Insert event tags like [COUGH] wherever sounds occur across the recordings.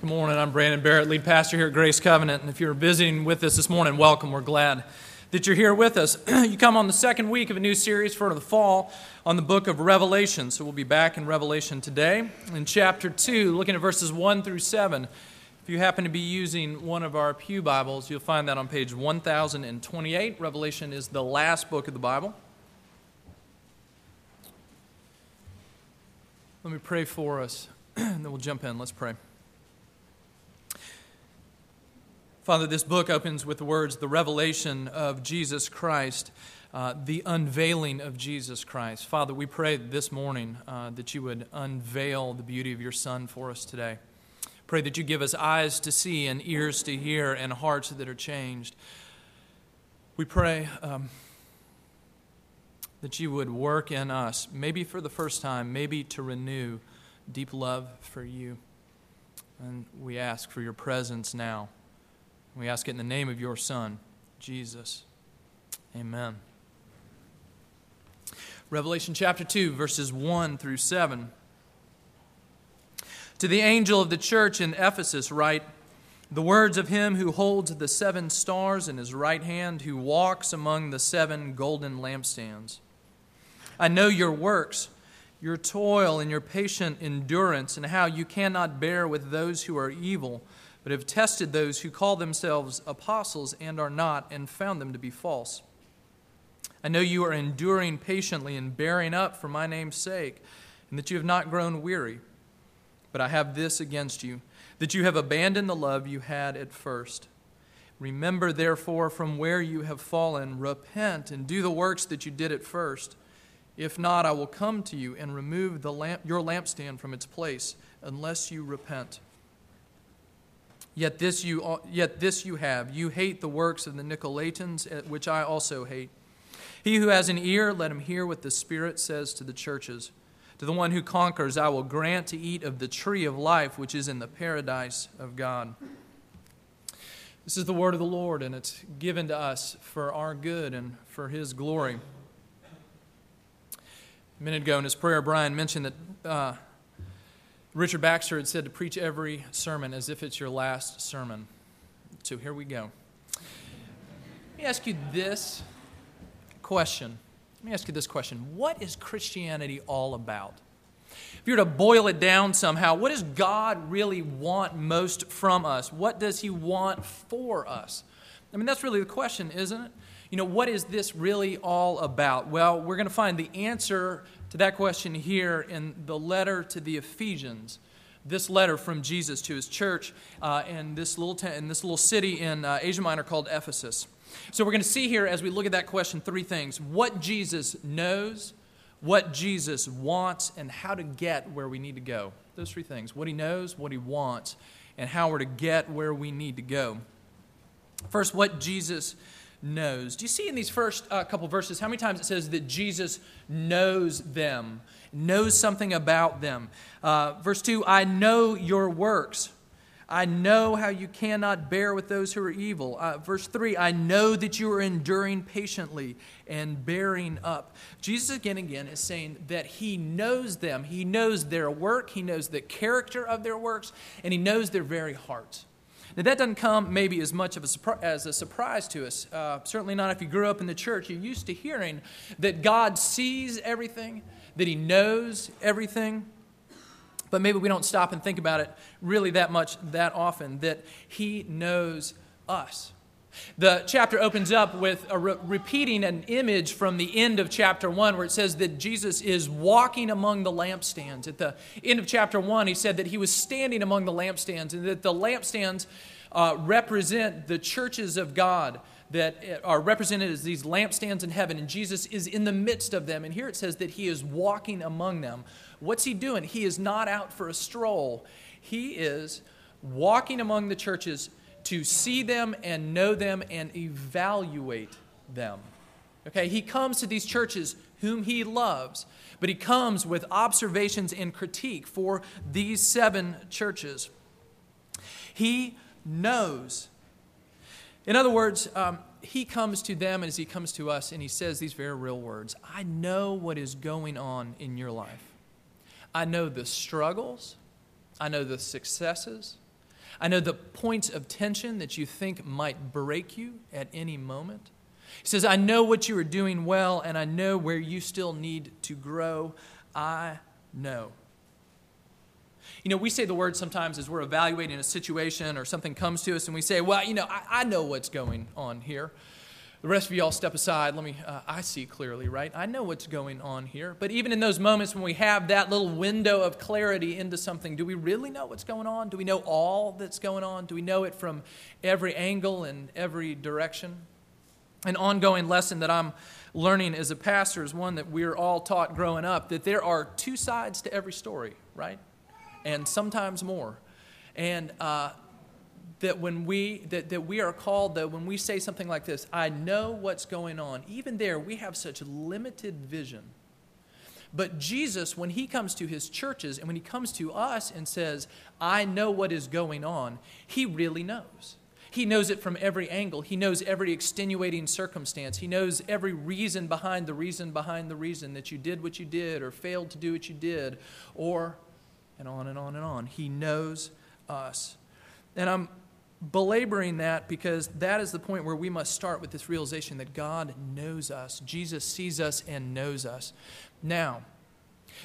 Good morning. I'm Brandon Barrett, lead pastor here at Grace Covenant. And if you're visiting with us this morning, welcome. We're glad that you're here with us. [CLEARS THROAT] you come on the second week of a new series for the fall on the book of Revelation. So we'll be back in Revelation today in chapter 2, looking at verses 1 through 7. If you happen to be using one of our Pew Bibles, you'll find that on page 1028. Revelation is the last book of the Bible. Let me pray for us, [CLEARS THROAT] and then we'll jump in. Let's pray. Father, this book opens with the words, the revelation of Jesus Christ, uh, the unveiling of Jesus Christ. Father, we pray this morning uh, that you would unveil the beauty of your Son for us today. Pray that you give us eyes to see and ears to hear and hearts that are changed. We pray um, that you would work in us, maybe for the first time, maybe to renew deep love for you. And we ask for your presence now. We ask it in the name of your Son, Jesus. Amen. Revelation chapter 2, verses 1 through 7. To the angel of the church in Ephesus, write the words of him who holds the seven stars in his right hand, who walks among the seven golden lampstands. I know your works, your toil, and your patient endurance, and how you cannot bear with those who are evil but have tested those who call themselves apostles and are not, and found them to be false. I know you are enduring patiently and bearing up for my name's sake, and that you have not grown weary. But I have this against you, that you have abandoned the love you had at first. Remember, therefore, from where you have fallen, repent and do the works that you did at first. If not, I will come to you and remove the lamp, your lampstand from its place, unless you repent. Yet this, you, yet this you have. You hate the works of the Nicolaitans, eh, which I also hate. He who has an ear, let him hear what the Spirit says to the churches. To the one who conquers, I will grant to eat of the tree of life, which is in the paradise of God. This is the word of the Lord, and it's given to us for our good and for His glory. A minute ago in his prayer, Brian mentioned that uh, Richard Baxter had said to preach every sermon as if it's your last sermon. So here we go. Let me ask you this question. Let me ask you this question What is Christianity all about? If you were to boil it down somehow, what does God really want most from us? What does He want for us? I mean, that's really the question, isn't it? You know, what is this really all about? Well, we're going to find the answer to that question here in the letter to the Ephesians. This letter from Jesus to his church uh, in, this little t- in this little city in uh, Asia Minor called Ephesus. So, we're going to see here as we look at that question three things what Jesus knows, what Jesus wants, and how to get where we need to go. Those three things what he knows, what he wants, and how we're to get where we need to go. First, what Jesus knows. Do you see in these first uh, couple verses how many times it says that Jesus knows them, knows something about them? Uh, verse 2 I know your works. I know how you cannot bear with those who are evil. Uh, verse 3 I know that you are enduring patiently and bearing up. Jesus again and again is saying that he knows them. He knows their work, he knows the character of their works, and he knows their very hearts. Now, that doesn't come maybe as much of a as a surprise to us. Uh, certainly not if you grew up in the church. You're used to hearing that God sees everything, that He knows everything. But maybe we don't stop and think about it really that much, that often, that He knows us. The chapter opens up with re- repeating an image from the end of chapter 1 where it says that Jesus is walking among the lampstands. At the end of chapter 1, he said that he was standing among the lampstands and that the lampstands uh, represent the churches of God that are represented as these lampstands in heaven, and Jesus is in the midst of them. And here it says that he is walking among them. What's he doing? He is not out for a stroll, he is walking among the churches to see them and know them and evaluate them. Okay, he comes to these churches whom he loves, but he comes with observations and critique for these seven churches. He knows. In other words, um, he comes to them as he comes to us, and he says these very real words I know what is going on in your life. I know the struggles, I know the successes, I know the points of tension that you think might break you at any moment. He says, I know what you are doing well, and I know where you still need to grow. I know. You know, we say the word sometimes as we're evaluating a situation or something comes to us, and we say, Well, you know, I, I know what's going on here. The rest of y'all step aside. Let me, uh, I see clearly, right? I know what's going on here. But even in those moments when we have that little window of clarity into something, do we really know what's going on? Do we know all that's going on? Do we know it from every angle and every direction? An ongoing lesson that I'm learning as a pastor is one that we're all taught growing up that there are two sides to every story, right? And sometimes more. And, uh, that when we that, that we are called that when we say something like this i know what's going on even there we have such limited vision. But jesus when he comes to his churches and when he comes to us and says i know what is going on he really knows. He knows it from every angle. He knows every extenuating circumstance. He knows every reason behind the reason behind the reason that you did what you did or failed to do what you did or and on and on and on. He knows us. And i'm belaboring that because that is the point where we must start with this realization that God knows us. Jesus sees us and knows us. Now,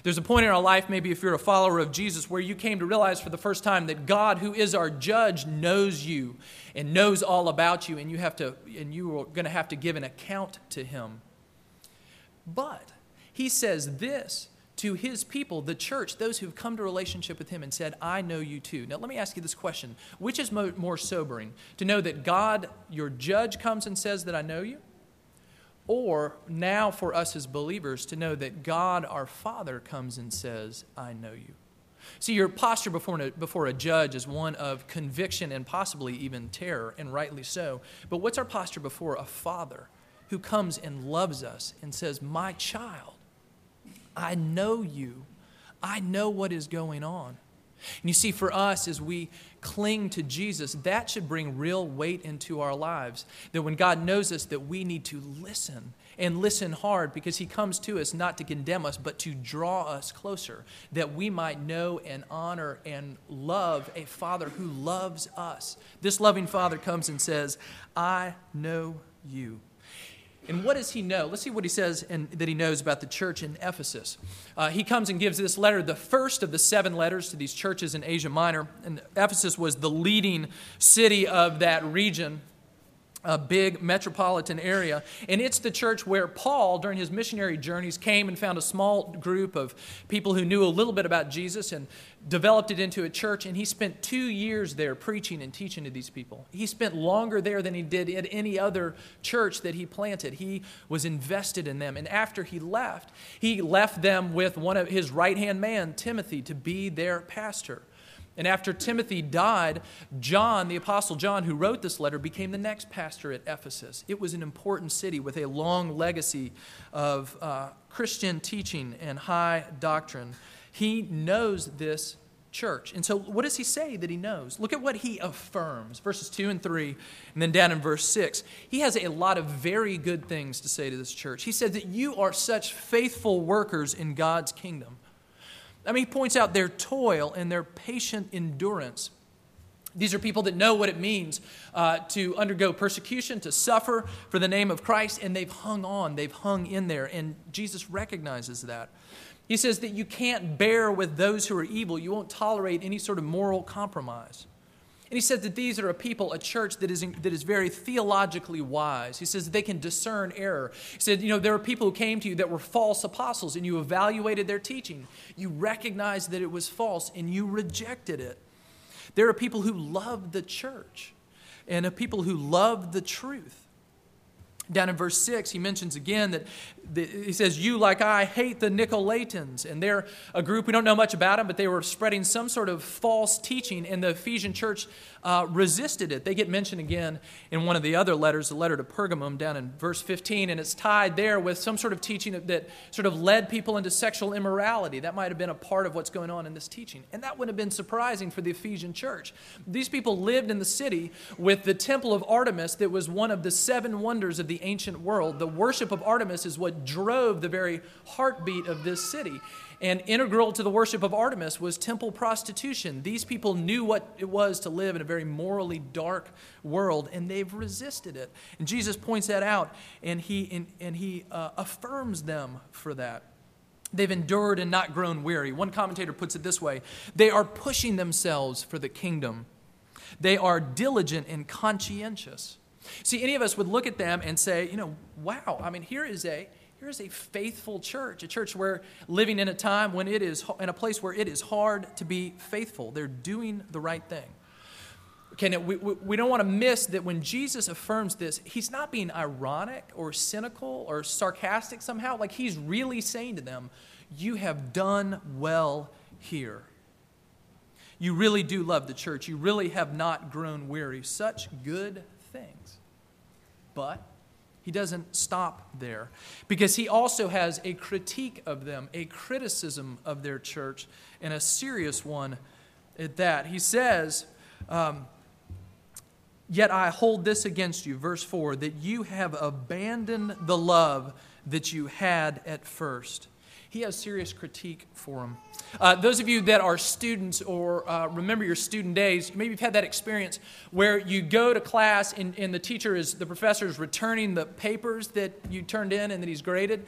there's a point in our life, maybe if you're a follower of Jesus, where you came to realize for the first time that God, who is our judge, knows you and knows all about you, and you have to and you are going to have to give an account to him. But he says this to his people, the church, those who've come to relationship with him and said, I know you too. Now, let me ask you this question Which is mo- more sobering? To know that God, your judge, comes and says that I know you? Or now for us as believers to know that God, our Father, comes and says, I know you? See, your posture before a, before a judge is one of conviction and possibly even terror, and rightly so. But what's our posture before a Father who comes and loves us and says, My child? I know you. I know what is going on. And you see, for us, as we cling to Jesus, that should bring real weight into our lives. That when God knows us, that we need to listen and listen hard because He comes to us not to condemn us, but to draw us closer, that we might know and honor and love a Father who loves us. This loving Father comes and says, I know you. And what does he know? Let's see what he says in, that he knows about the church in Ephesus. Uh, he comes and gives this letter, the first of the seven letters to these churches in Asia Minor. And Ephesus was the leading city of that region a big metropolitan area. And it's the church where Paul, during his missionary journeys, came and found a small group of people who knew a little bit about Jesus and developed it into a church. And he spent two years there preaching and teaching to these people. He spent longer there than he did at any other church that he planted. He was invested in them. And after he left, he left them with one of his right hand man, Timothy, to be their pastor. And after Timothy died, John, the Apostle John, who wrote this letter, became the next pastor at Ephesus. It was an important city with a long legacy of uh, Christian teaching and high doctrine. He knows this church. And so, what does he say that he knows? Look at what he affirms verses 2 and 3, and then down in verse 6. He has a lot of very good things to say to this church. He says that you are such faithful workers in God's kingdom I mean, he points out their toil and their patient endurance. These are people that know what it means uh, to undergo persecution, to suffer for the name of Christ, and they've hung on, they've hung in there, and Jesus recognizes that. He says that you can't bear with those who are evil, you won't tolerate any sort of moral compromise. And he says that these are a people, a church that is, that is very theologically wise. He says they can discern error. He said, you know, there are people who came to you that were false apostles, and you evaluated their teaching. You recognized that it was false, and you rejected it. There are people who love the church, and a people who love the truth. Down in verse 6, he mentions again that he says, You, like I, hate the Nicolaitans. And they're a group, we don't know much about them, but they were spreading some sort of false teaching, and the Ephesian church uh, resisted it. They get mentioned again in one of the other letters, the letter to Pergamum, down in verse 15, and it's tied there with some sort of teaching that, that sort of led people into sexual immorality. That might have been a part of what's going on in this teaching. And that wouldn't have been surprising for the Ephesian church. These people lived in the city with the temple of Artemis that was one of the seven wonders of the ancient world. The worship of Artemis is what drove the very heartbeat of this city. And integral to the worship of Artemis was temple prostitution. These people knew what it was to live in a very morally dark world, and they've resisted it. And Jesus points that out, and he, and, and he uh, affirms them for that. They've endured and not grown weary. One commentator puts it this way they are pushing themselves for the kingdom, they are diligent and conscientious. See, any of us would look at them and say, you know, wow, I mean, here is a here is a faithful church, a church where living in a time when it is in a place where it is hard to be faithful. They're doing the right thing. Okay, we, we don't want to miss that when Jesus affirms this, he's not being ironic or cynical or sarcastic somehow. Like he's really saying to them, You have done well here. You really do love the church. You really have not grown weary. Such good things. But he doesn't stop there because he also has a critique of them, a criticism of their church, and a serious one at that. He says, um, Yet I hold this against you, verse 4, that you have abandoned the love that you had at first he has serious critique for him. Uh, those of you that are students or uh, remember your student days, maybe you've had that experience where you go to class and, and the teacher is, the professor is returning the papers that you turned in and that he's graded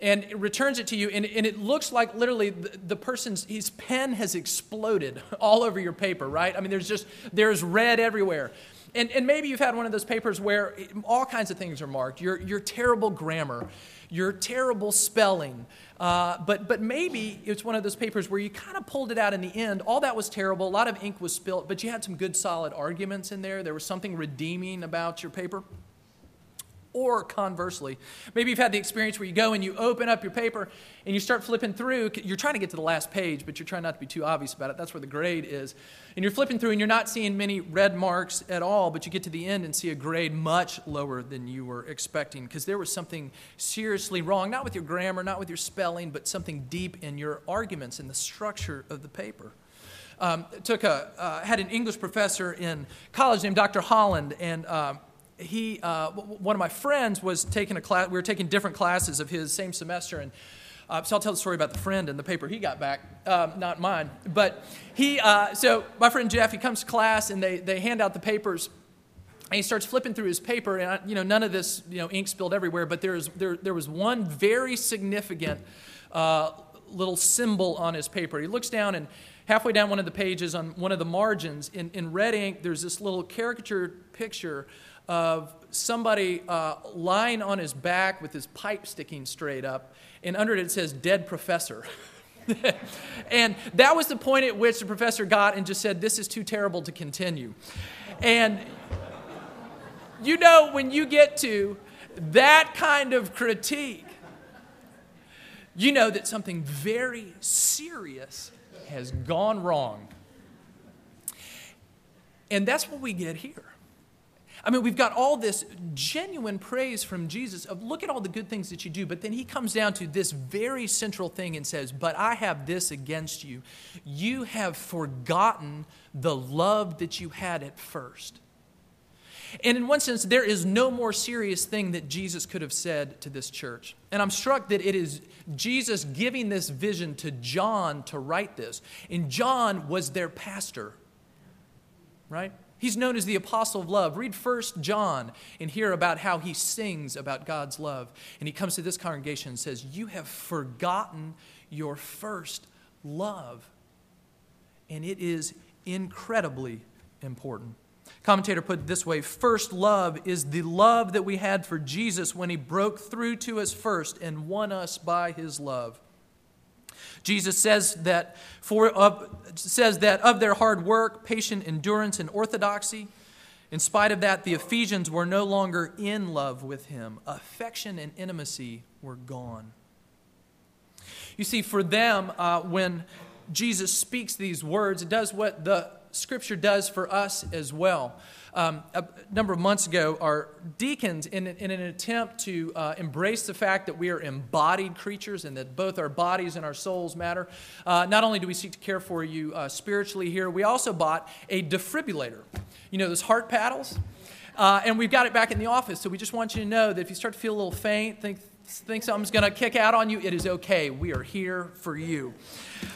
and it returns it to you and, and it looks like literally the, the, person's his pen has exploded [LAUGHS] all over your paper right? I mean there's just there's red everywhere. And, and maybe you've had one of those papers where all kinds of things are marked. Your, your terrible grammar your terrible spelling. Uh, but, but maybe it's one of those papers where you kind of pulled it out in the end. All that was terrible. A lot of ink was spilt, but you had some good, solid arguments in there. There was something redeeming about your paper. Or conversely, maybe you've had the experience where you go and you open up your paper and you start flipping through. You're trying to get to the last page, but you're trying not to be too obvious about it. That's where the grade is. And you're flipping through and you're not seeing many red marks at all, but you get to the end and see a grade much lower than you were expecting because there was something seriously wrong, not with your grammar, not with your spelling, but something deep in your arguments and the structure of the paper. Um, took a, uh, had an English professor in college named Dr. Holland, and uh, he, uh, one of my friends was taking a class, we were taking different classes of his same semester, and uh, so I'll tell the story about the friend and the paper he got back, um, not mine. But he, uh, so my friend Jeff, he comes to class and they, they hand out the papers. And he starts flipping through his paper, and I, you know none of this, you know, ink spilled everywhere. But there, is, there, there was one very significant uh, little symbol on his paper. He looks down, and halfway down one of the pages, on one of the margins, in, in red ink, there's this little caricature picture of somebody uh, lying on his back with his pipe sticking straight up, and under it it says dead professor. [LAUGHS] and that was the point at which the professor got and just said, This is too terrible to continue. And you know, when you get to that kind of critique, you know that something very serious has gone wrong. And that's what we get here. I mean, we've got all this genuine praise from Jesus of look at all the good things that you do, but then he comes down to this very central thing and says, But I have this against you. You have forgotten the love that you had at first. And in one sense, there is no more serious thing that Jesus could have said to this church. And I'm struck that it is Jesus giving this vision to John to write this. And John was their pastor, right? He's known as the apostle of love. Read First John and hear about how he sings about God's love. And he comes to this congregation and says, You have forgotten your first love. And it is incredibly important. Commentator put it this way First love is the love that we had for Jesus when he broke through to us first and won us by his love. Jesus says that, for, of, says that of their hard work, patient endurance, and orthodoxy, in spite of that, the Ephesians were no longer in love with him. Affection and intimacy were gone. You see, for them, uh, when Jesus speaks these words, it does what the scripture does for us as well. Um, a number of months ago, our deacons, in, in an attempt to uh, embrace the fact that we are embodied creatures and that both our bodies and our souls matter, uh, not only do we seek to care for you uh, spiritually here, we also bought a defibrillator. You know, those heart paddles? Uh, and we've got it back in the office, so we just want you to know that if you start to feel a little faint, think think something's going to kick out on you, it is okay. We are here for you.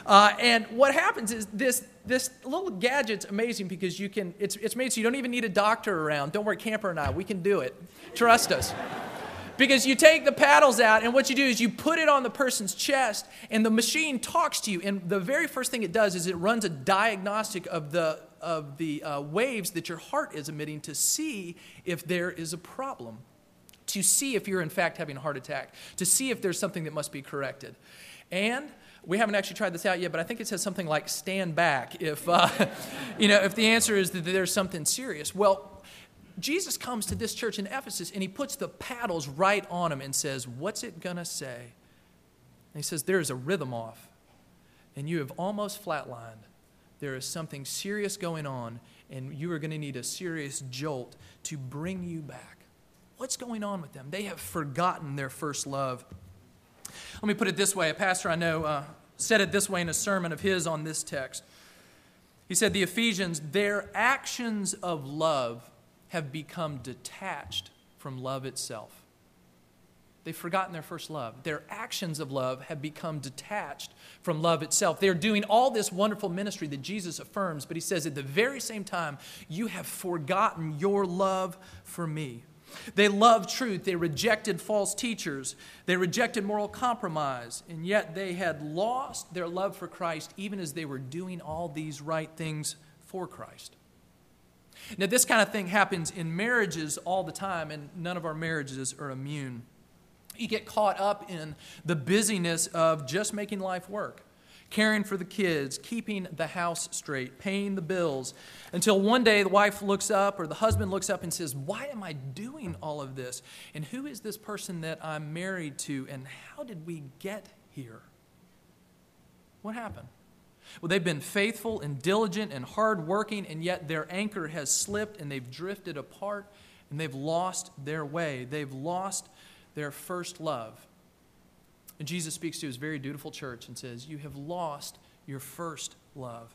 Uh, and what happens is this, this little gadget's amazing because you can, it's, it's made so you don't even need a doctor around. Don't worry, Camper and I, we can do it. Trust us. Because you take the paddles out, and what you do is you put it on the person's chest, and the machine talks to you. And the very first thing it does is it runs a diagnostic of the, of the uh, waves that your heart is emitting to see if there is a problem, to see if you're in fact having a heart attack, to see if there's something that must be corrected. And we haven't actually tried this out yet, but I think it says something like stand back if, uh, [LAUGHS] you know, if the answer is that there's something serious. Well, Jesus comes to this church in Ephesus and he puts the paddles right on them and says, What's it to say? And he says, There is a rhythm off, and you have almost flatlined. There is something serious going on, and you are going to need a serious jolt to bring you back. What's going on with them? They have forgotten their first love. Let me put it this way a pastor I know uh, said it this way in a sermon of his on this text. He said, The Ephesians, their actions of love have become detached from love itself. They've forgotten their first love. Their actions of love have become detached from love itself. They're doing all this wonderful ministry that Jesus affirms, but he says at the very same time, you have forgotten your love for me. They loved truth. They rejected false teachers. They rejected moral compromise. And yet they had lost their love for Christ even as they were doing all these right things for Christ. Now, this kind of thing happens in marriages all the time, and none of our marriages are immune. You get caught up in the busyness of just making life work, caring for the kids, keeping the house straight, paying the bills, until one day the wife looks up or the husband looks up and says, Why am I doing all of this? And who is this person that I'm married to? And how did we get here? What happened? Well, they've been faithful and diligent and hardworking, and yet their anchor has slipped and they've drifted apart and they've lost their way. They've lost their first love. And Jesus speaks to his very dutiful church and says, You have lost your first love.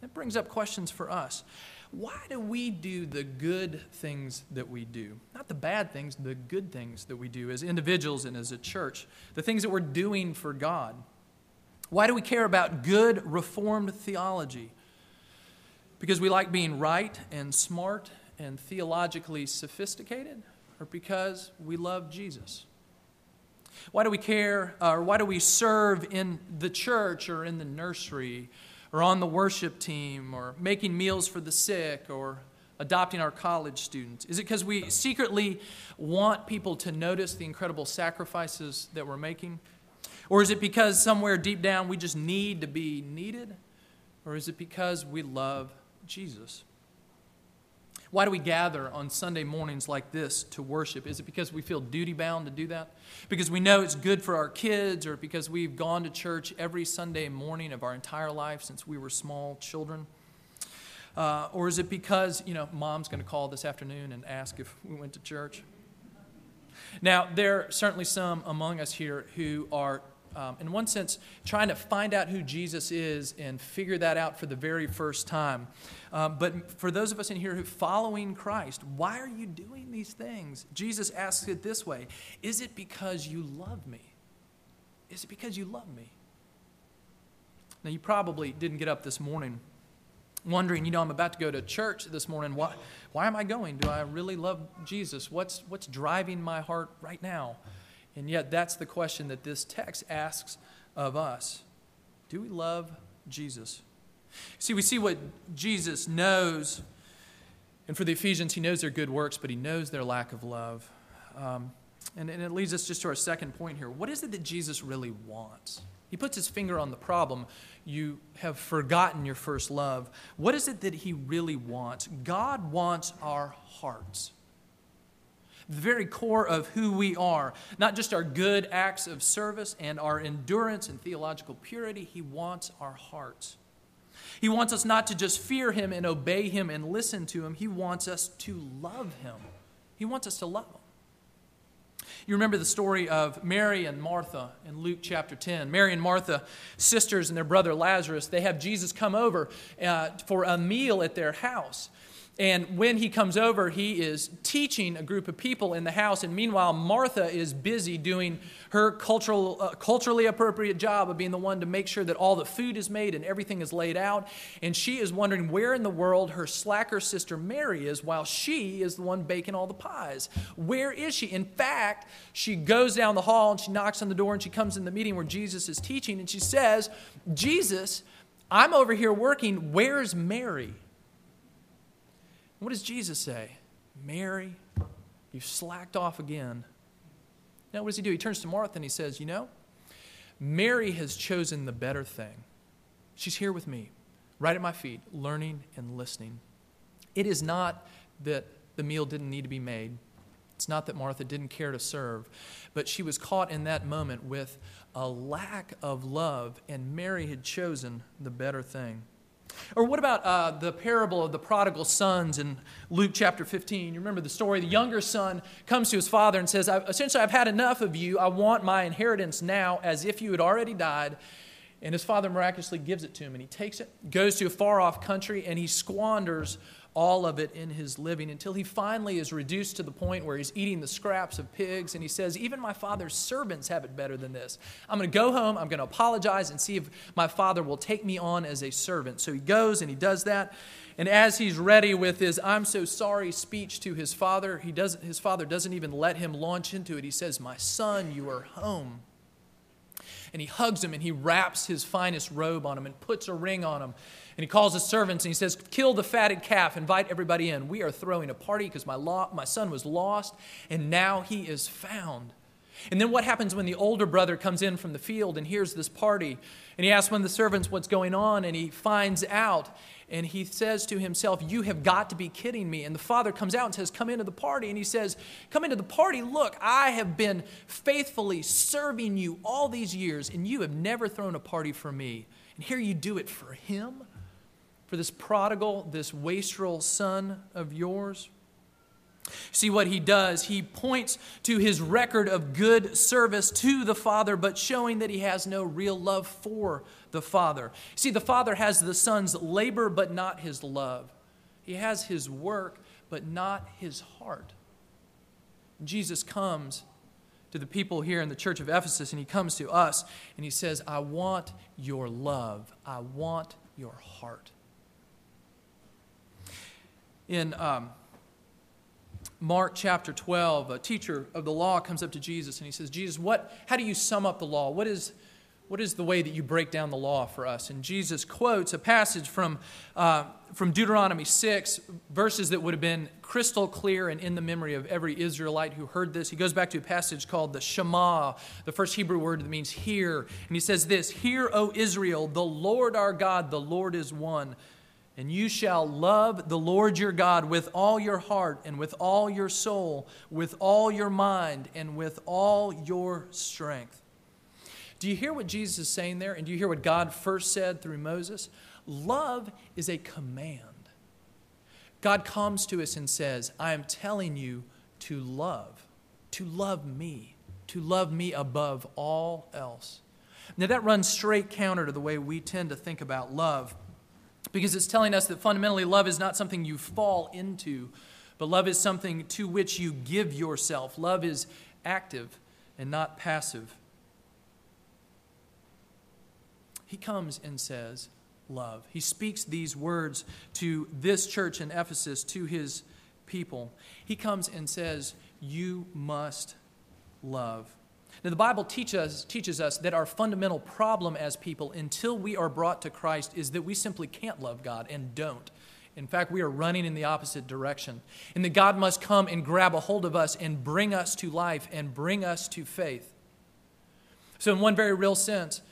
That brings up questions for us. Why do we do the good things that we do? Not the bad things, the good things that we do as individuals and as a church, the things that we're doing for God. Why do we care about good Reformed theology? Because we like being right and smart and theologically sophisticated, or because we love Jesus? Why do we care, uh, or why do we serve in the church or in the nursery or on the worship team or making meals for the sick or adopting our college students? Is it because we secretly want people to notice the incredible sacrifices that we're making? Or is it because somewhere deep down we just need to be needed? Or is it because we love Jesus? Why do we gather on Sunday mornings like this to worship? Is it because we feel duty bound to do that? Because we know it's good for our kids, or because we've gone to church every Sunday morning of our entire life since we were small children? Uh, or is it because, you know, mom's going to call this afternoon and ask if we went to church? Now, there are certainly some among us here who are um, in one sense, trying to find out who Jesus is and figure that out for the very first time. Um, but for those of us in here who following Christ, why are you doing these things? Jesus asks it this way Is it because you love me? Is it because you love me? Now, you probably didn't get up this morning wondering, you know, I'm about to go to church this morning. Why, why am I going? Do I really love Jesus? What's, what's driving my heart right now? And yet, that's the question that this text asks of us Do we love Jesus? See, we see what Jesus knows. And for the Ephesians, he knows their good works, but he knows their lack of love. Um, and, and it leads us just to our second point here. What is it that Jesus really wants? He puts his finger on the problem. You have forgotten your first love. What is it that he really wants? God wants our hearts the very core of who we are, not just our good acts of service and our endurance and theological purity. He wants our hearts. He wants us not to just fear Him and obey Him and listen to Him, He wants us to love Him. He wants us to love Him. You remember the story of Mary and Martha in Luke chapter 10. Mary and Martha, sisters, and their brother Lazarus, they have Jesus come over uh, for a meal at their house. And when he comes over, he is teaching a group of people in the house. And meanwhile, Martha is busy doing her cultural, uh, culturally appropriate job of being the one to make sure that all the food is made and everything is laid out. And she is wondering where in the world her slacker sister Mary is while she is the one baking all the pies. Where is she? In fact, she goes down the hall and she knocks on the door and she comes in the meeting where Jesus is teaching and she says, Jesus, I'm over here working. Where's Mary? What does Jesus say? Mary, you've slacked off again. Now, what does he do? He turns to Martha and he says, You know, Mary has chosen the better thing. She's here with me, right at my feet, learning and listening. It is not that the meal didn't need to be made. It's not that Martha didn't care to serve, but she was caught in that moment with a lack of love, and Mary had chosen the better thing. Or what about uh, the parable of the prodigal sons in Luke chapter 15? You remember the story? The younger son comes to his father and says, Essentially, I've had enough of you. I want my inheritance now as if you had already died. And his father miraculously gives it to him. And he takes it, goes to a far off country, and he squanders all of it in his living until he finally is reduced to the point where he's eating the scraps of pigs and he says, Even my father's servants have it better than this. I'm going to go home, I'm going to apologize and see if my father will take me on as a servant. So he goes and he does that. And as he's ready with his I'm so sorry speech to his father, he doesn't, his father doesn't even let him launch into it. He says, My son, you are home. And he hugs him and he wraps his finest robe on him and puts a ring on him and he calls his servants and he says, Kill the fatted calf, invite everybody in. We are throwing a party because my, lo- my son was lost and now he is found. And then what happens when the older brother comes in from the field and hears this party? And he asks one of the servants what's going on, and he finds out, and he says to himself, You have got to be kidding me. And the father comes out and says, Come into the party. And he says, Come into the party. Look, I have been faithfully serving you all these years, and you have never thrown a party for me. And here you do it for him for this prodigal, this wastrel son of yours? See what he does. He points to his record of good service to the Father, but showing that he has no real love for the Father. See, the Father has the Son's labor, but not his love. He has his work, but not his heart. Jesus comes to the people here in the church of Ephesus, and he comes to us, and he says, I want your love, I want your heart in um, Mark chapter 12, a teacher of the law comes up to Jesus and he says, Jesus, what, how do you sum up the law? What is, what is the way that you break down the law for us? And Jesus quotes a passage from, uh, from Deuteronomy 6, verses that would have been crystal clear and in the memory of every Israelite who heard this. He goes back to a passage called the Shema, the first Hebrew word that means hear. And he says this Hear, O Israel, the Lord our God, the Lord is one. And you shall love the Lord your God with all your heart and with all your soul, with all your mind, and with all your strength. Do you hear what Jesus is saying there? And do you hear what God first said through Moses? Love is a command. God comes to us and says, I am telling you to love, to love me, to love me above all else. Now, that runs straight counter to the way we tend to think about love because it's telling us that fundamentally love is not something you fall into, but love is something to which you give yourself. Love is active and not passive. He comes and says, Love. He speaks these words to this church in Ephesus, to his people. He comes and says, You must love. Now, the Bible teach us, teaches us that our fundamental problem as people, until we are brought to Christ, is that we simply can't love God and don't. In fact, we are running in the opposite direction. And that God must come and grab a hold of us and bring us to life and bring us to faith. So, in one very real sense,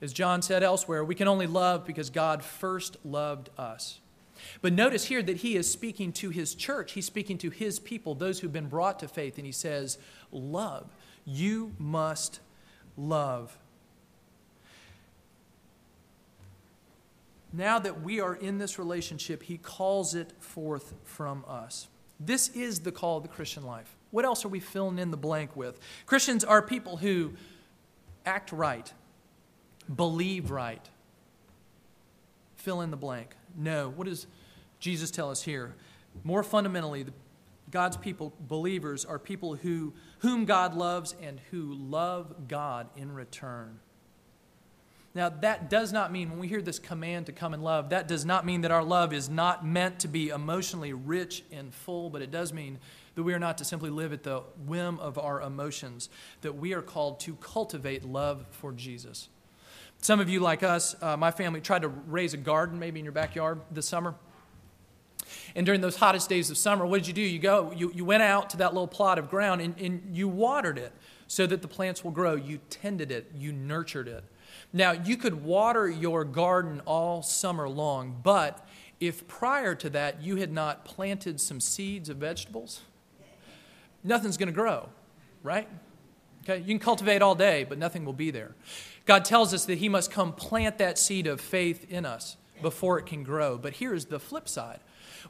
as John said elsewhere, we can only love because God first loved us. But notice here that he is speaking to his church. He's speaking to his people, those who've been brought to faith, and he says, Love. You must love. Now that we are in this relationship, he calls it forth from us. This is the call of the Christian life. What else are we filling in the blank with? Christians are people who act right, believe right. Fill in the blank. No. What does Jesus tell us here? More fundamentally, the, God's people, believers, are people who, whom God loves and who love God in return. Now, that does not mean, when we hear this command to come and love, that does not mean that our love is not meant to be emotionally rich and full, but it does mean that we are not to simply live at the whim of our emotions, that we are called to cultivate love for Jesus. Some of you, like us, uh, my family tried to raise a garden maybe in your backyard this summer. And during those hottest days of summer, what did you do? You go, you, you went out to that little plot of ground and, and you watered it so that the plants will grow. You tended it, you nurtured it. Now, you could water your garden all summer long, but if prior to that you had not planted some seeds of vegetables, nothing's going to grow, right? Okay, you can cultivate all day, but nothing will be there. God tells us that He must come plant that seed of faith in us before it can grow. But here's the flip side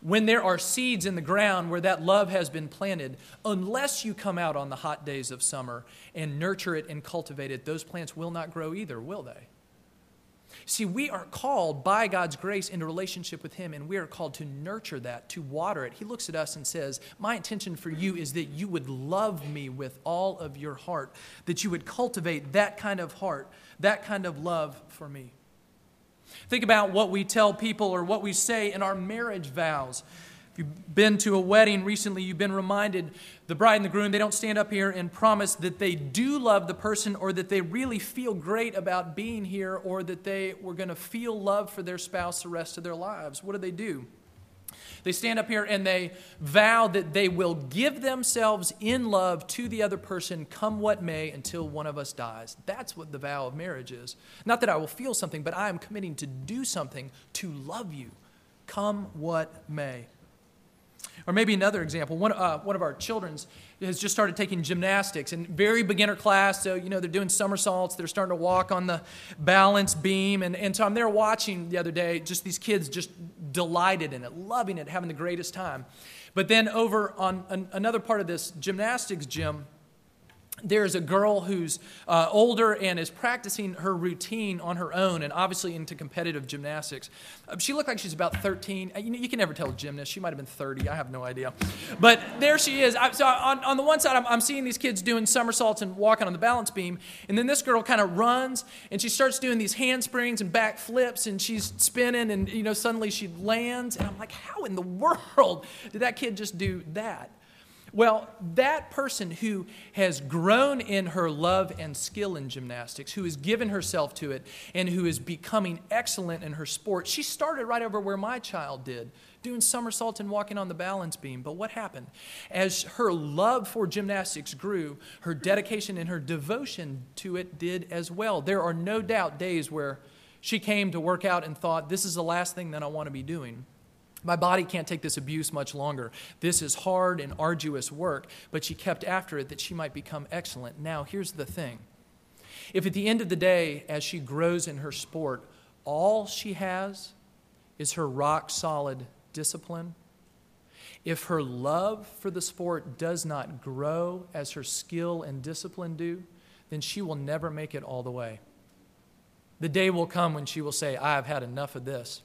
when there are seeds in the ground where that love has been planted, unless you come out on the hot days of summer and nurture it and cultivate it, those plants will not grow either, will they? See, we are called by God's grace into relationship with Him, and we are called to nurture that, to water it. He looks at us and says, My intention for you is that you would love me with all of your heart, that you would cultivate that kind of heart, that kind of love for me. Think about what we tell people or what we say in our marriage vows. If you've been to a wedding recently, you've been reminded the bride and the groom, they don't stand up here and promise that they do love the person or that they really feel great about being here or that they were going to feel love for their spouse the rest of their lives. What do they do? They stand up here and they vow that they will give themselves in love to the other person, come what may, until one of us dies. That's what the vow of marriage is. Not that I will feel something, but I am committing to do something to love you, come what may. Or maybe another example, one, uh, one of our children's has just started taking gymnastics and very beginner class. So, you know, they're doing somersaults, they're starting to walk on the balance beam. And, and so I'm there watching the other day, just these kids just delighted in it, loving it, having the greatest time. But then over on an, another part of this gymnastics gym, there's a girl who's uh, older and is practicing her routine on her own and obviously into competitive gymnastics. Uh, she looked like she's about 13. Uh, you, you, can never tell a gymnast. She might have been 30. I have no idea. But there she is. I, so on, on, the one side, I'm, I'm, seeing these kids doing somersaults and walking on the balance beam. And then this girl kind of runs and she starts doing these handsprings and back flips and she's spinning and, you know, suddenly she lands. And I'm like, how in the [LAUGHS] world did that kid just do that? Well, that person who has grown in her love and skill in gymnastics, who has given herself to it, and who is becoming excellent in her sport, she started right over where my child did, doing somersaults and walking on the balance beam. But what happened? As her love for gymnastics grew, her dedication and her devotion to it did as well. There are no doubt days where she came to work out and thought, this is the last thing that I want to be doing. My body can't take this abuse much longer. This is hard and arduous work, but she kept after it that she might become excellent. Now, here's the thing if at the end of the day, as she grows in her sport, all she has is her rock solid discipline, if her love for the sport does not grow as her skill and discipline do, then she will never make it all the way. The day will come when she will say, I have had enough of this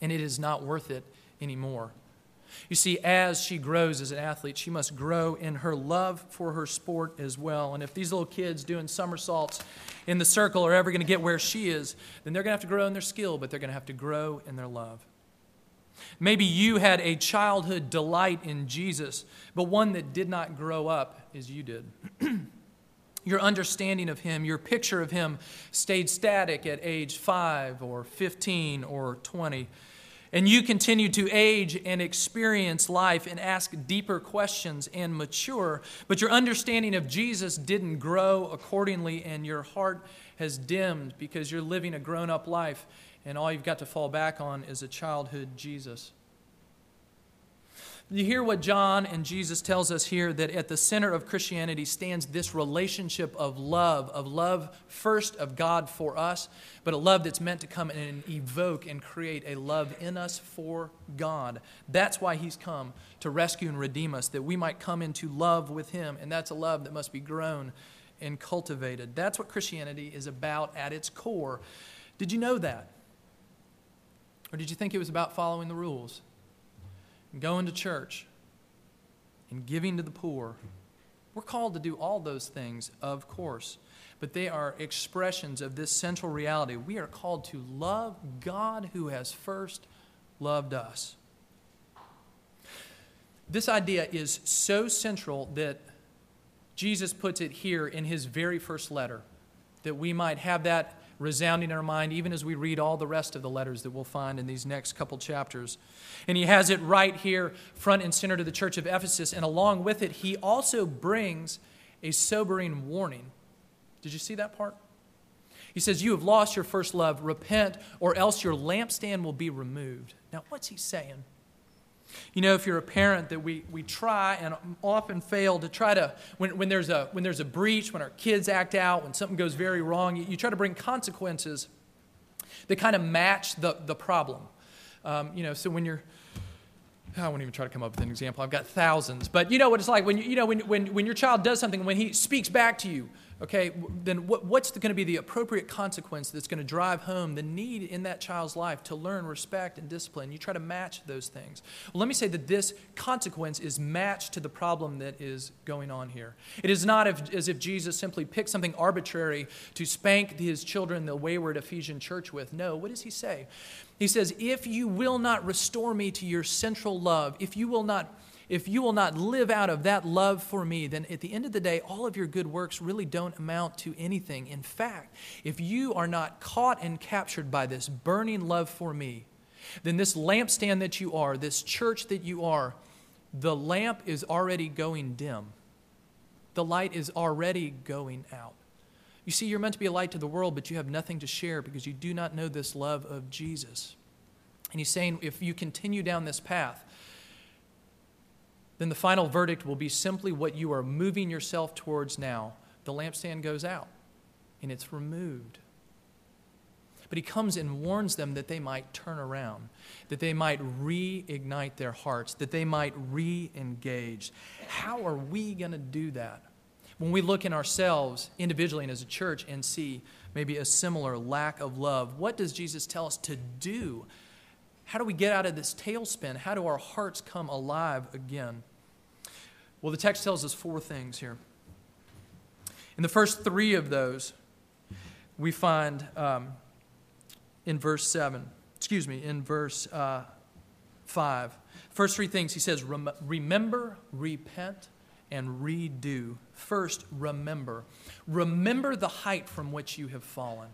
and it is not worth it anymore. You see, as she grows as an athlete, she must grow in her love for her sport as well. And if these little kids doing somersaults in the circle are ever going to get where she is, then they're going to have to grow in their skill, but they're going to have to grow in their love. Maybe you had a childhood delight in Jesus, but one that did not grow up as you did. [CLEARS THROAT] your understanding of him, your picture of him stayed static at age 5 or 15 or 20. And you continue to age and experience life and ask deeper questions and mature, but your understanding of Jesus didn't grow accordingly, and your heart has dimmed because you're living a grown up life, and all you've got to fall back on is a childhood Jesus. You hear what John and Jesus tells us here that at the center of Christianity stands this relationship of love, of love first of God for us, but a love that's meant to come and evoke and create a love in us for God. That's why he's come to rescue and redeem us, that we might come into love with him, and that's a love that must be grown and cultivated. That's what Christianity is about at its core. Did you know that? Or did you think it was about following the rules? Going to church, and giving to the poor. We're called to do all those things, of course, but they are expressions of this central reality. We are called to love God who has first loved us. This idea is so central that Jesus puts it here in his very first letter, that we might have that resounding in our mind even as we read all the rest of the letters that we'll find in these next couple chapters. And he has it right here, front and center to the church of Ephesus. And along with it, he also brings a sobering warning. Did you see that part? He says, You have lost your first love. Repent, or else your lampstand will be removed. Now, what's he saying? You know, if you're a parent, that we, we try and often fail to try to, when, when, there's a, when there's a breach, when our kids act out, when something goes very wrong, you, you try to bring consequences that kind of match the, the problem. Um, you know, so when you're, I won't even try to come up with an example. I've got thousands. But you know what it's like when, you, you know, when, when, when your child does something, when he speaks back to you, okay, then what, what's going to be the appropriate consequence that's going to drive home the need in that child's life to learn respect and discipline? You try to match those things. Well, let me say that this consequence is matched to the problem that is going on here. It is not as if Jesus simply picked something arbitrary to spank his children, the wayward Ephesian church, with. No, what does he say? He says, If you will not restore me to your central love, if you will not if you will not live out of that love for me, then at the end of the day, all of your good works really don't amount to anything. In fact, if you are not caught and captured by this burning love for me, then this lampstand that you are, this church that you are, the lamp is already going dim. The light is already going out. You see, you're meant to be a light to the world, but you have nothing to share because you do not know this love of Jesus. And he's saying if you continue down this path, then the final verdict will be simply what you are moving yourself towards now. The lampstand goes out and it's removed. But he comes and warns them that they might turn around, that they might reignite their hearts, that they might re engage. How are we going to do that? When we look in ourselves individually and as a church and see maybe a similar lack of love, what does Jesus tell us to do how do we get out of this tailspin? How do our hearts come alive again? Well, the text tells us four things here. In the first three of those, we find um, in verse 7, excuse me, in verse uh, 5. First three things he says, remember, repent, and redo. First, remember. Remember the height from which you have fallen.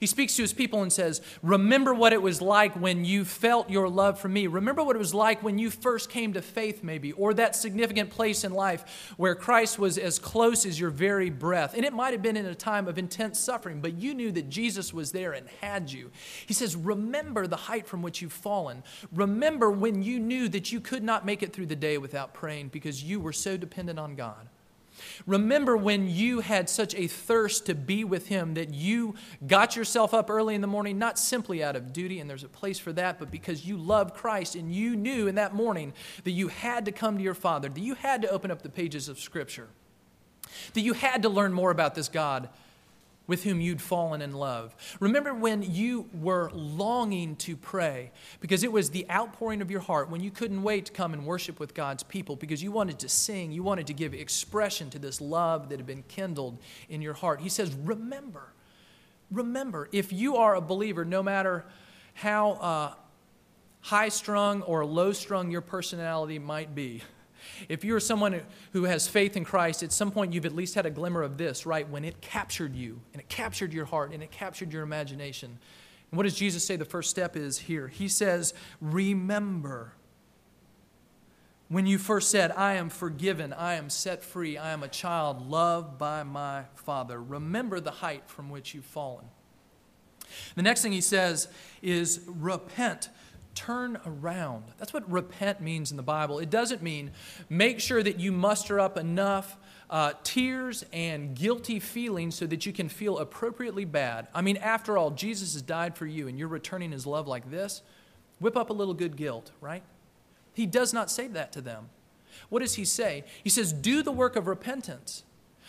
He speaks to his people and says, Remember what it was like when you felt your love for me. Remember what it was like when you first came to faith, maybe, or that significant place in life where Christ was as close as your very breath. And it might have been in a time of intense suffering, but you knew that Jesus was there and had you. He says, Remember the height from which you've fallen. Remember when you knew that you could not make it through the day without praying because you were so dependent on God. Remember when you had such a thirst to be with Him that you got yourself up early in the morning, not simply out of duty, and there's a place for that, but because you love Christ and you knew in that morning that you had to come to your Father, that you had to open up the pages of Scripture, that you had to learn more about this God with whom you'd fallen in love. Remember when you were longing to pray because it was the outpouring of your heart when you couldn't wait to come and worship with God's people because you wanted to sing, you wanted to give expression to this love that had been kindled in your heart. He says, Remember, remember, if you are a believer, no matter how uh, high strung or low strung your personality might be, if you're someone who has faith in Christ, at some point you've at least had a glimmer of this, right? When it captured you, and it captured your heart, and it captured your imagination. And what does Jesus say the first step is here? He says, Remember. When you first said, I am forgiven, I am set free, I am a child loved by my Father, remember the height from which you've fallen. The next thing he says is repent turn around. That's what repent means in the Bible. It doesn't mean make sure that you muster up enough uh, tears and guilty feelings so that you can feel appropriately bad. I mean, after all, Jesus has died for you and you're returning his love like this. Whip up a little good guilt, right? He does not say that to them. What does he say? He says, Do the work of repentance.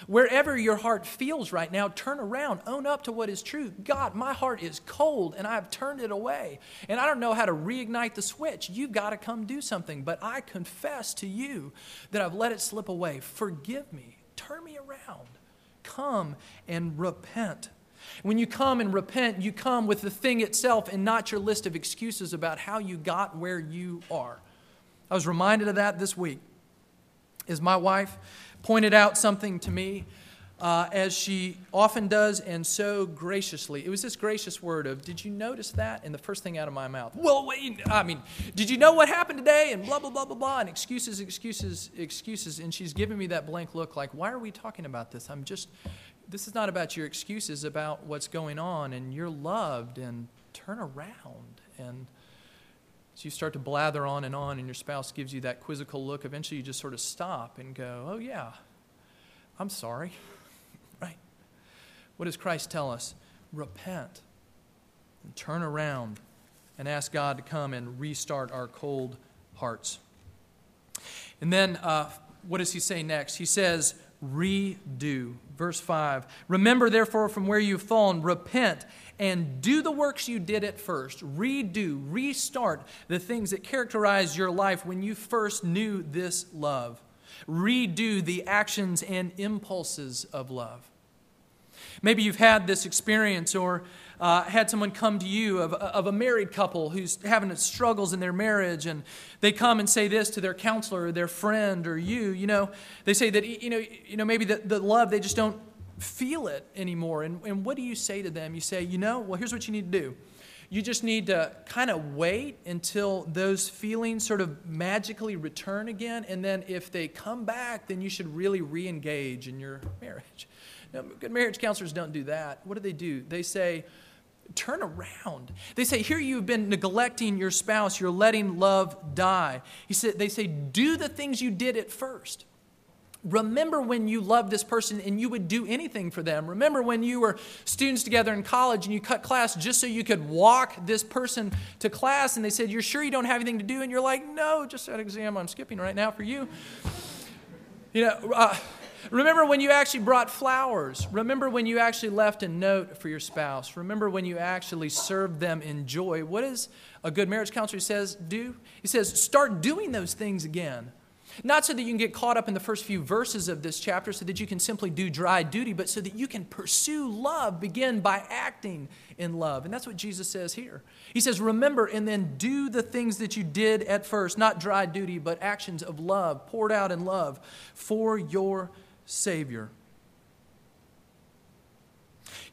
Wherever your heart feels right now, turn around, own up to what is true. God, my heart is cold and I've turned it away. And I don't know how to reignite the switch. You've got to come do something. But I confess to you that I've let it slip away. Forgive me. Turn me around. Come and repent. When you come and repent, you come with the thing itself and not your list of excuses about how you got where you are. I was reminded of that this week. Is my wife pointed out something to me, uh, as she often does, and so graciously. It was this gracious word of, Did you notice that? And the first thing out of my mouth, Well, wait, I mean, did you know what happened today? And blah, blah, blah, blah, blah, and excuses, excuses, excuses. And she's giving me that blank look like, Why are we talking about this? I'm just, this is not about your excuses, about what's going on, and you're loved, and turn around. And so you start to blather on and on, and your spouse gives you that quizzical look. Eventually, you just sort of stop and go, Oh, yeah, I'm sorry. [LAUGHS] right? What does Christ tell us? Repent and turn around and ask God to come and restart our cold hearts. And then, uh, what does he say next? He says, Redo. Verse 5 Remember, therefore, from where you've fallen, repent and do the works you did at first. Redo, restart the things that characterized your life when you first knew this love. Redo the actions and impulses of love. Maybe you've had this experience or uh, had someone come to you of, of a married couple who's having struggles in their marriage, and they come and say this to their counselor or their friend or you. You know, they say that you know, you know, maybe the, the love they just don't feel it anymore. And, and what do you say to them? You say, you know, well, here's what you need to do. You just need to kind of wait until those feelings sort of magically return again. And then if they come back, then you should really re engage in your [LAUGHS] marriage. Now, good marriage counselors don't do that. What do they do? They say, turn around. They say, here you've been neglecting your spouse, you're letting love die. He said, they say, do the things you did at first. Remember when you loved this person and you would do anything for them. Remember when you were students together in college and you cut class just so you could walk this person to class and they said, You're sure you don't have anything to do? And you're like, No, just that exam I'm skipping right now for you. You know, uh, remember when you actually brought flowers. Remember when you actually left a note for your spouse. Remember when you actually served them in joy. What does a good marriage counselor says do? He says, Start doing those things again. Not so that you can get caught up in the first few verses of this chapter so that you can simply do dry duty, but so that you can pursue love, begin by acting in love. And that's what Jesus says here. He says, Remember and then do the things that you did at first, not dry duty, but actions of love, poured out in love for your Savior.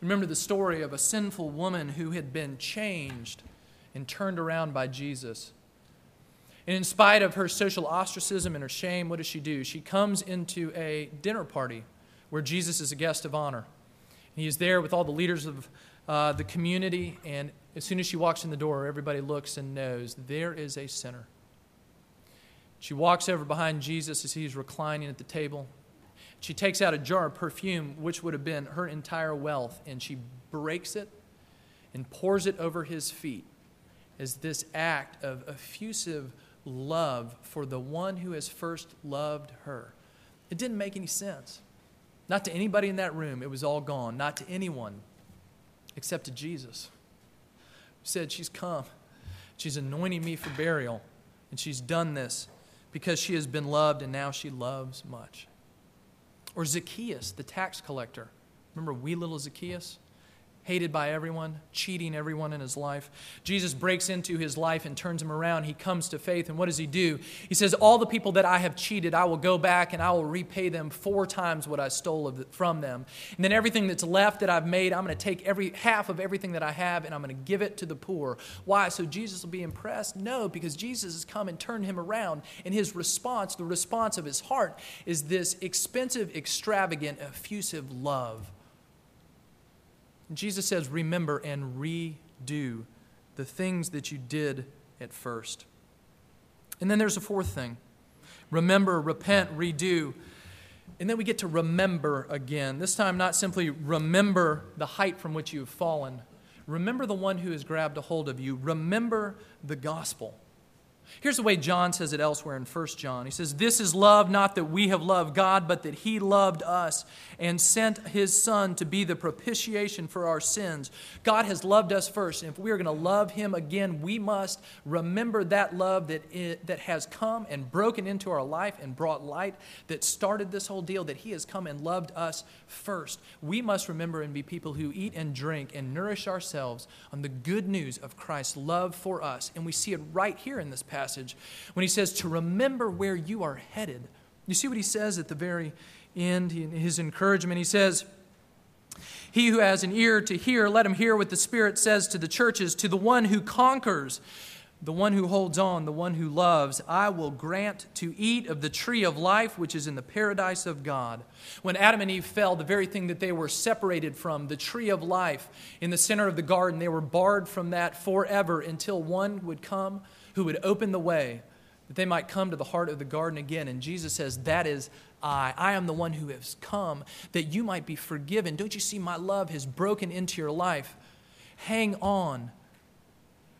Remember the story of a sinful woman who had been changed and turned around by Jesus. And in spite of her social ostracism and her shame, what does she do? She comes into a dinner party where Jesus is a guest of honor. He is there with all the leaders of uh, the community, and as soon as she walks in the door, everybody looks and knows there is a sinner. She walks over behind Jesus as he's reclining at the table. She takes out a jar of perfume, which would have been her entire wealth, and she breaks it and pours it over his feet as this act of effusive love for the one who has first loved her. It didn't make any sense. Not to anybody in that room, it was all gone. Not to anyone except to Jesus. He said, She's come. She's anointing me for burial. And she's done this because she has been loved and now she loves much. Or Zacchaeus, the tax collector. Remember wee little Zacchaeus? Hated by everyone, cheating everyone in his life. Jesus breaks into his life and turns him around. He comes to faith, and what does he do? He says, All the people that I have cheated, I will go back and I will repay them four times what I stole from them. And then everything that's left that I've made, I'm going to take every half of everything that I have and I'm going to give it to the poor. Why? So Jesus will be impressed? No, because Jesus has come and turned him around. And his response, the response of his heart, is this expensive, extravagant, effusive love Jesus says, Remember and redo the things that you did at first. And then there's a fourth thing remember, repent, redo. And then we get to remember again. This time, not simply remember the height from which you have fallen, remember the one who has grabbed a hold of you, remember the gospel. Here's the way John says it elsewhere in 1 John. He says, This is love, not that we have loved God, but that He loved us and sent His Son to be the propitiation for our sins. God has loved us first, and if we are going to love Him again, we must remember that love that, it, that has come and broken into our life and brought light, that started this whole deal, that He has come and loved us first. We must remember and be people who eat and drink and nourish ourselves on the good news of Christ's love for us. And we see it right here in this passage passage when he says to remember where you are headed. You see what he says at the very end, in his encouragement? He says, He who has an ear to hear, let him hear what the Spirit says to the churches. To the one who conquers, the one who holds on, the one who loves, I will grant to eat of the tree of life which is in the paradise of God. When Adam and Eve fell, the very thing that they were separated from, the tree of life in the center of the garden, they were barred from that forever until one would come who would open the way that they might come to the heart of the garden again. And Jesus says, That is I. I am the one who has come that you might be forgiven. Don't you see my love has broken into your life? Hang on.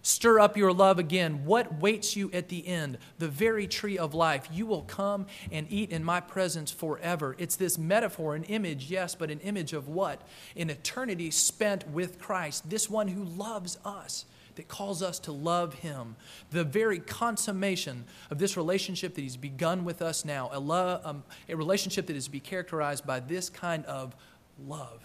Stir up your love again. What waits you at the end? The very tree of life. You will come and eat in my presence forever. It's this metaphor, an image, yes, but an image of what? An eternity spent with Christ, this one who loves us that calls us to love Him. The very consummation of this relationship that He's begun with us now, a, love, um, a relationship that is to be characterized by this kind of love.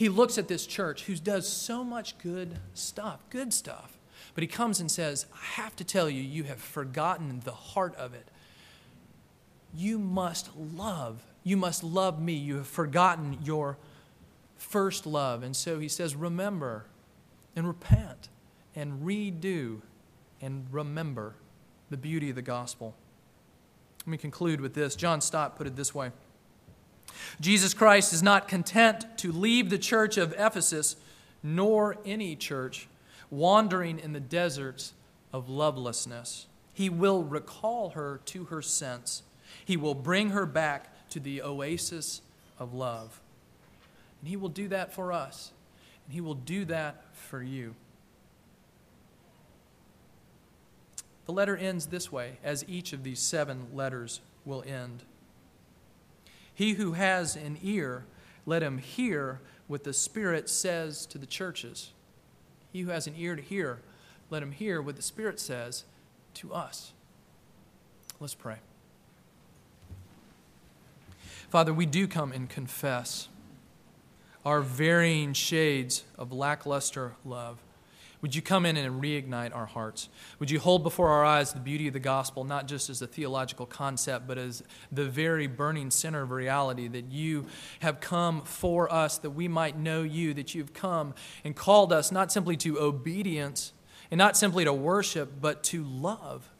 He looks at this church who does so much good stuff, good stuff, but He comes and says, I have to tell you, you have forgotten the heart of it. You must love. You must love me. You have forgotten your first love. And so he says, Remember, and repent and redo and remember the beauty of the gospel. Let me conclude with this. John Stott put it this way Jesus Christ is not content to leave the church of Ephesus, nor any church, wandering in the deserts of lovelessness. He will recall her to her sense, he will bring her back to the oasis of love. And he will do that for us. And he will do that for you. The letter ends this way, as each of these seven letters will end. He who has an ear, let him hear what the Spirit says to the churches. He who has an ear to hear, let him hear what the Spirit says to us. Let's pray. Father, we do come and confess our varying shades of lackluster love. Would you come in and reignite our hearts? Would you hold before our eyes the beauty of the gospel, not just as a theological concept, but as the very burning center of reality that you have come for us, that we might know you, that you've come and called us not simply to obedience and not simply to worship, but to love.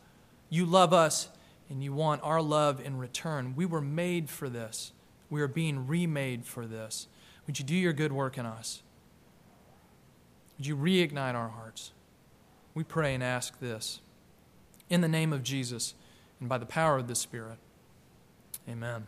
You love us and you want our love in return. We were made for this, we are being remade for this. Would you do your good work in us? Would you reignite our hearts? We pray and ask this. In the name of Jesus and by the power of the Spirit. Amen.